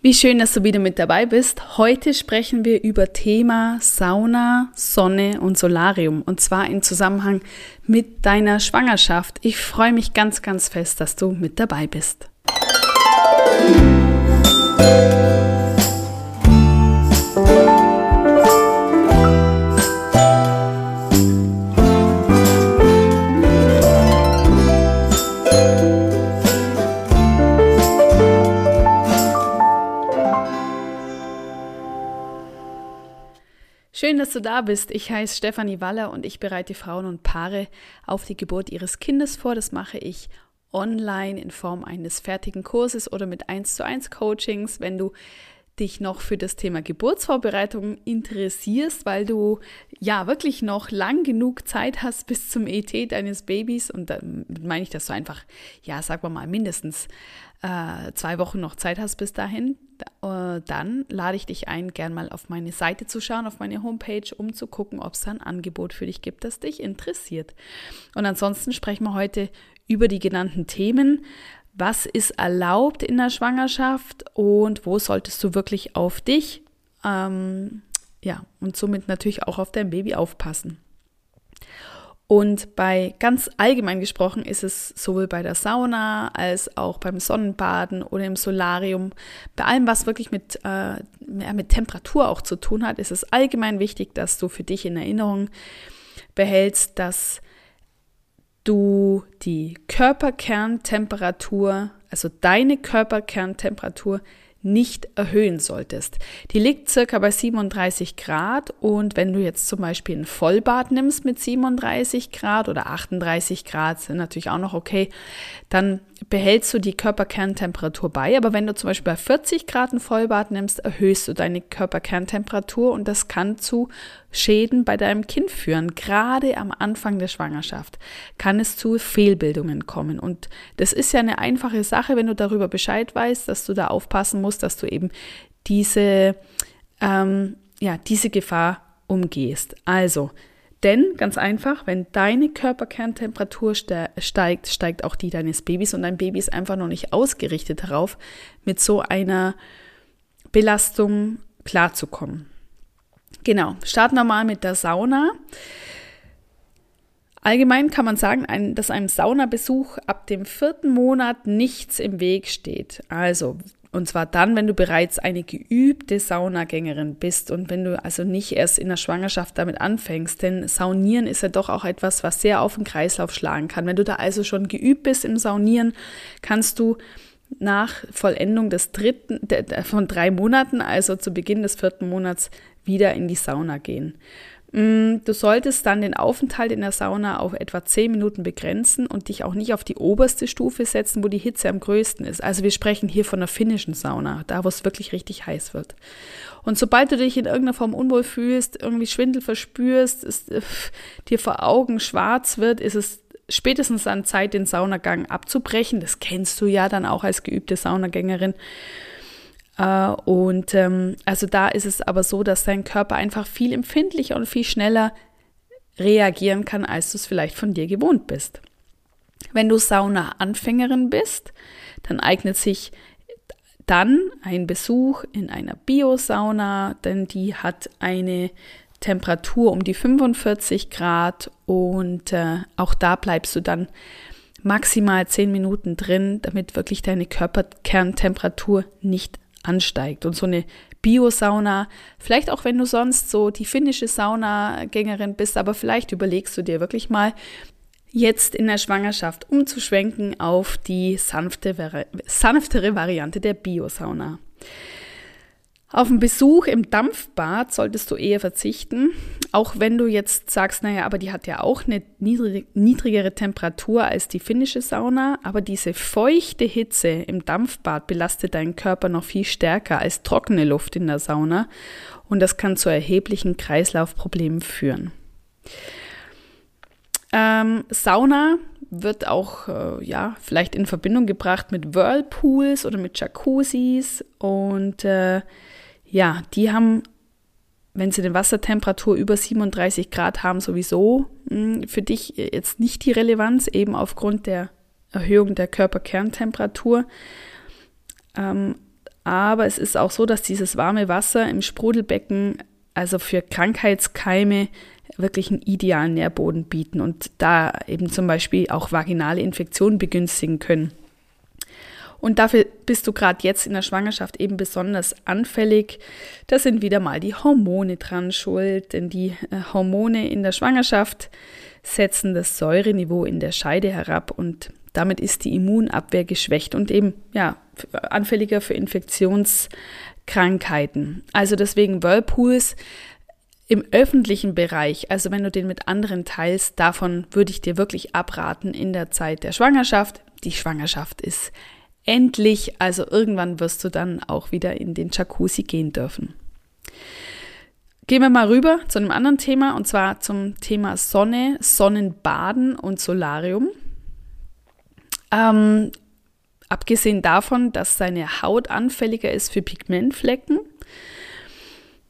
Wie schön, dass du wieder mit dabei bist. Heute sprechen wir über Thema Sauna, Sonne und Solarium und zwar im Zusammenhang mit deiner Schwangerschaft. Ich freue mich ganz, ganz fest, dass du mit dabei bist. Du da bist. Ich heiße Stefanie Waller und ich bereite Frauen und Paare auf die Geburt ihres Kindes vor. Das mache ich online in Form eines fertigen Kurses oder mit 1 zu 1 Coachings, wenn du dich noch für das Thema Geburtsvorbereitung interessierst, weil du ja wirklich noch lang genug Zeit hast bis zum ET deines Babys und damit meine ich, dass du einfach, ja, wir mal, mindestens äh, zwei Wochen noch Zeit hast bis dahin, dann lade ich dich ein, gern mal auf meine Seite zu schauen, auf meine Homepage, um zu gucken, ob es ein Angebot für dich gibt, das dich interessiert. Und ansonsten sprechen wir heute über die genannten Themen. Was ist erlaubt in der Schwangerschaft und wo solltest du wirklich auf dich, ähm, ja, und somit natürlich auch auf dein Baby aufpassen? Und bei ganz allgemein gesprochen ist es sowohl bei der Sauna als auch beim Sonnenbaden oder im Solarium, bei allem, was wirklich mit, äh, mit Temperatur auch zu tun hat, ist es allgemein wichtig, dass du für dich in Erinnerung behältst, dass du die Körperkerntemperatur, also deine Körperkerntemperatur, nicht erhöhen solltest. Die liegt circa bei 37 Grad und wenn du jetzt zum Beispiel ein Vollbad nimmst mit 37 Grad oder 38 Grad, sind natürlich auch noch okay, dann behältst du die Körperkerntemperatur bei. Aber wenn du zum Beispiel bei 40 Grad ein Vollbad nimmst, erhöhst du deine Körperkerntemperatur und das kann zu Schäden bei deinem Kind führen. Gerade am Anfang der Schwangerschaft kann es zu Fehlbildungen kommen. Und das ist ja eine einfache Sache, wenn du darüber Bescheid weißt, dass du da aufpassen musst, dass du eben diese, ähm, ja, diese Gefahr umgehst. Also, denn ganz einfach, wenn deine Körperkerntemperatur steigt, steigt auch die deines Babys und dein Baby ist einfach noch nicht ausgerichtet darauf, mit so einer Belastung klarzukommen. Genau, starten wir mal mit der Sauna. Allgemein kann man sagen, dass einem Saunabesuch ab dem vierten Monat nichts im Weg steht. Also und zwar dann, wenn du bereits eine geübte Saunagängerin bist und wenn du also nicht erst in der Schwangerschaft damit anfängst. Denn Saunieren ist ja doch auch etwas, was sehr auf den Kreislauf schlagen kann. Wenn du da also schon geübt bist im Saunieren, kannst du nach Vollendung des dritten, von drei Monaten, also zu Beginn des vierten Monats, wieder in die Sauna gehen. Mm, du solltest dann den Aufenthalt in der Sauna auf etwa 10 Minuten begrenzen und dich auch nicht auf die oberste Stufe setzen, wo die Hitze am größten ist. Also wir sprechen hier von der finnischen Sauna, da wo es wirklich richtig heiß wird. Und sobald du dich in irgendeiner Form unwohl fühlst, irgendwie Schwindel verspürst, es äh, dir vor Augen schwarz wird, ist es spätestens an Zeit, den Saunagang abzubrechen. Das kennst du ja dann auch als geübte Saunagängerin. Äh, und ähm, also da ist es aber so, dass dein Körper einfach viel empfindlicher und viel schneller reagieren kann, als du es vielleicht von dir gewohnt bist. Wenn du Sauna-Anfängerin bist, dann eignet sich dann ein Besuch in einer Biosauna, denn die hat eine Temperatur um die 45 Grad und äh, auch da bleibst du dann maximal 10 Minuten drin, damit wirklich deine Körperkerntemperatur nicht ansteigt. Und so eine Bio-Sauna, vielleicht auch wenn du sonst so die finnische Saunagängerin bist, aber vielleicht überlegst du dir wirklich mal, jetzt in der Schwangerschaft umzuschwenken auf die sanfte, sanftere Variante der Bio-Sauna. Auf einen Besuch im Dampfbad solltest du eher verzichten, auch wenn du jetzt sagst, naja, aber die hat ja auch eine niedrigere Temperatur als die finnische Sauna, aber diese feuchte Hitze im Dampfbad belastet deinen Körper noch viel stärker als trockene Luft in der Sauna und das kann zu erheblichen Kreislaufproblemen führen. Ähm, Sauna wird auch äh, ja vielleicht in Verbindung gebracht mit Whirlpools oder mit Jacuzzis und äh, ja, die haben, wenn sie eine Wassertemperatur über 37 Grad haben, sowieso mh, hm, für dich jetzt nicht die Relevanz, eben aufgrund der Erhöhung der Körperkerntemperatur. Ähm, aber es ist auch so, dass dieses warme Wasser im Sprudelbecken also für Krankheitskeime wirklich einen idealen Nährboden bieten und da eben zum Beispiel auch vaginale Infektionen begünstigen können. Und dafür bist du gerade jetzt in der Schwangerschaft eben besonders anfällig. Da sind wieder mal die Hormone dran schuld, denn die äh, Hormone in der Schwangerschaft setzen das Säureniveau in der Scheide herab und damit ist die Immunabwehr geschwächt und eben ja anfälliger für Infektionskrankheiten. Also deswegen Whirlpools im öffentlichen Bereich, also wenn du den mit anderen teilst, davon würde ich dir wirklich abraten in der Zeit der Schwangerschaft. Die Schwangerschaft ist endlich, also irgendwann wirst du dann auch wieder in den Jacuzzi gehen dürfen. Gehen wir mal rüber zu einem anderen Thema und zwar zum Thema Sonne, Sonnenbaden und Solarium. Ähm, abgesehen davon, dass deine Haut anfälliger ist für Pigmentflecken,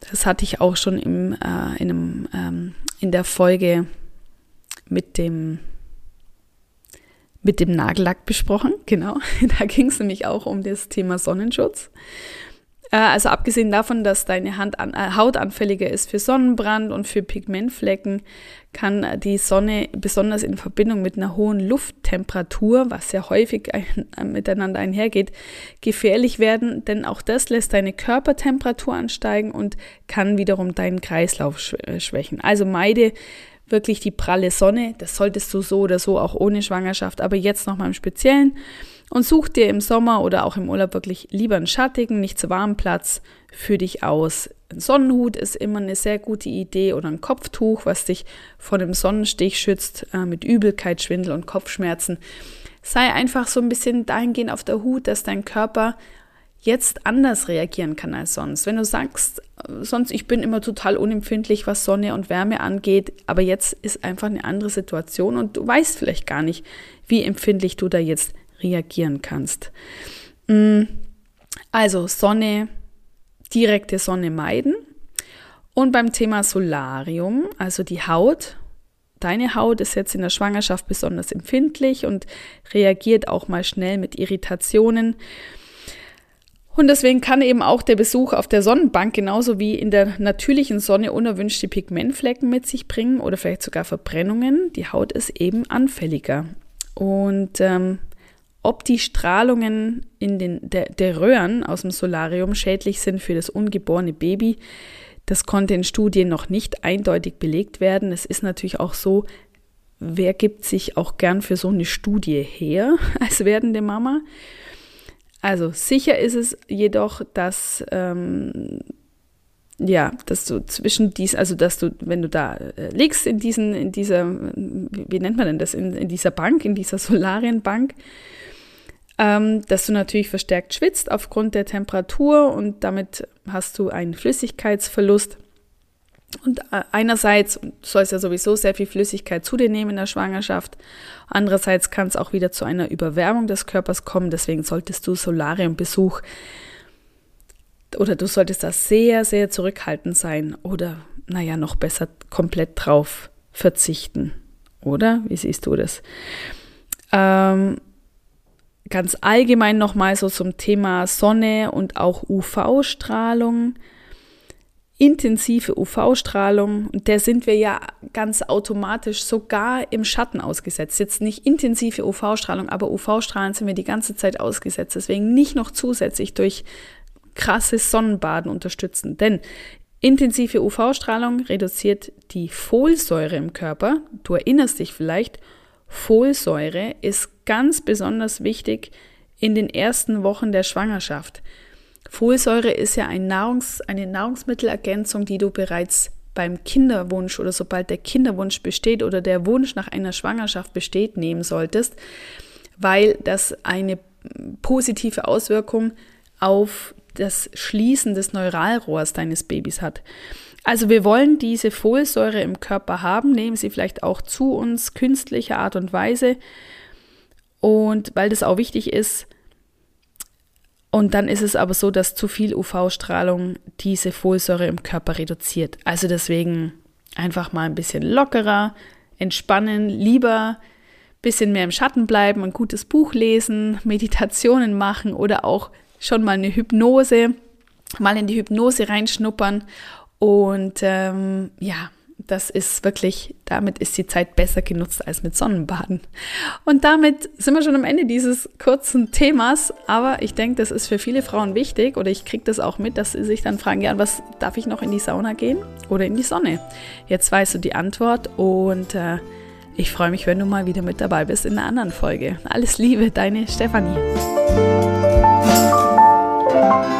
das hatte ich auch schon im, äh, in, einem, ähm, in der Folge mit dem, mit dem Nagellack besprochen. Genau, da ging es nämlich auch um das Thema Sonnenschutz. Äh, also abgesehen davon, dass deine Hand an, äh, Haut anfälliger ist für Sonnenbrand und für Pigmentflecken, kann die Sonne besonders in Verbindung mit einer hohen Lufttemperatur, was sehr häufig ein, äh, miteinander einhergeht, gefährlich werden, denn auch das lässt deine Körpertemperatur ansteigen und kann wiederum deinen Kreislauf äh, schwächen. Also meide wirklich die pralle Sonne, das solltest du so oder so auch ohne Schwangerschaft, aber jetzt nochmal im Speziellen und such dir im Sommer oder auch im Urlaub wirklich lieber einen schattigen, nicht zu warmen Platz für dich aus. Ein Sonnenhut ist immer eine sehr gute Idee oder ein Kopftuch, was dich vor dem Sonnenstich schützt, äh, mit Übelkeit, Schwindel und Kopfschmerzen. Sei einfach so ein bisschen dahingehend auf der Hut, dass dein Körper jetzt anders reagieren kann als sonst. Wenn du sagst, sonst ich bin immer total unempfindlich, was Sonne und Wärme angeht, aber jetzt ist einfach eine andere Situation und du weißt vielleicht gar nicht, wie empfindlich du da jetzt reagieren kannst. Mm, also Sonne, direkte Sonne meiden. Und beim Thema Solarium, also die Haut, deine Haut ist jetzt in der Schwangerschaft besonders empfindlich und reagiert auch mal schnell mit Irritationen. Und deswegen kann eben auch der Besuch auf der Sonnenbank genauso wie in der natürlichen Sonne unerwünschte Pigmentflecken mit sich bringen oder vielleicht sogar Verbrennungen. Die Haut ist eben anfälliger. Und ähm, ob die Strahlungen in den, der, der Röhren aus dem Solarium schädlich sind für das ungeborene Baby, das konnte in Studien noch nicht eindeutig belegt werden. Es ist natürlich auch so, wer gibt sich auch gern für so eine Studie her als werdende Mama? Also sicher ist es jedoch, dass ähm, ja, dass du zwischen dies, also dass du, wenn du da äh, liegst in diesen, in dieser, wie nennt man denn das, in, in dieser Bank, in dieser Solarienbank, ähm, dass du natürlich verstärkt schwitzt aufgrund der Temperatur und damit hast du einen Flüssigkeitsverlust. Und äh, einerseits sollst du ja sowieso sehr viel Flüssigkeit zu dir nehmen in der Schwangerschaft. Andererseits kann es auch wieder zu einer Überwärmung des Körpers kommen. Deswegen solltest du Solariumbesuch oder du solltest da sehr, sehr zurückhaltend sein oder, naja, noch besser komplett drauf verzichten. Oder? Wie siehst du das? Ähm, ganz allgemein nochmal so zum Thema Sonne und auch UV-Strahlung. Intensive UV-Strahlung, der sind wir ja ganz automatisch sogar im Schatten ausgesetzt. Jetzt nicht intensive UV-Strahlung, aber UV-Strahlen sind wir die ganze Zeit ausgesetzt. Deswegen nicht noch zusätzlich durch krasses Sonnenbaden unterstützen. Denn intensive UV-Strahlung reduziert die Folsäure im Körper. Du erinnerst dich vielleicht, Folsäure ist ganz besonders wichtig in den ersten Wochen der Schwangerschaft. Folsäure ist ja ein Nahrungs-, eine Nahrungsmittelergänzung, die du bereits beim Kinderwunsch oder sobald der Kinderwunsch besteht oder der Wunsch nach einer Schwangerschaft besteht, nehmen solltest, weil das eine positive Auswirkung auf das Schließen des Neuralrohrs deines Babys hat. Also wir wollen diese Folsäure im Körper haben, nehmen sie vielleicht auch zu uns, künstlicher Art und Weise. Und weil das auch wichtig ist, und dann ist es aber so, dass zu viel UV-Strahlung diese Folsäure im Körper reduziert. Also deswegen einfach mal ein bisschen lockerer, entspannen, lieber ein bisschen mehr im Schatten bleiben, ein gutes Buch lesen, Meditationen machen oder auch schon mal eine Hypnose, mal in die Hypnose reinschnuppern und ähm, ja, das ist wirklich, damit ist die Zeit besser genutzt als mit Sonnenbaden. Und damit sind wir schon am Ende dieses kurzen Themas. Aber ich denke, das ist für viele Frauen wichtig oder ich kriege das auch mit, dass sie sich dann fragen, ja, was darf ich noch in die Sauna gehen oder in die Sonne? Jetzt weißt du die Antwort und äh, ich freue mich, wenn du mal wieder mit dabei bist in einer anderen Folge. Alles Liebe, deine Stefanie. thank you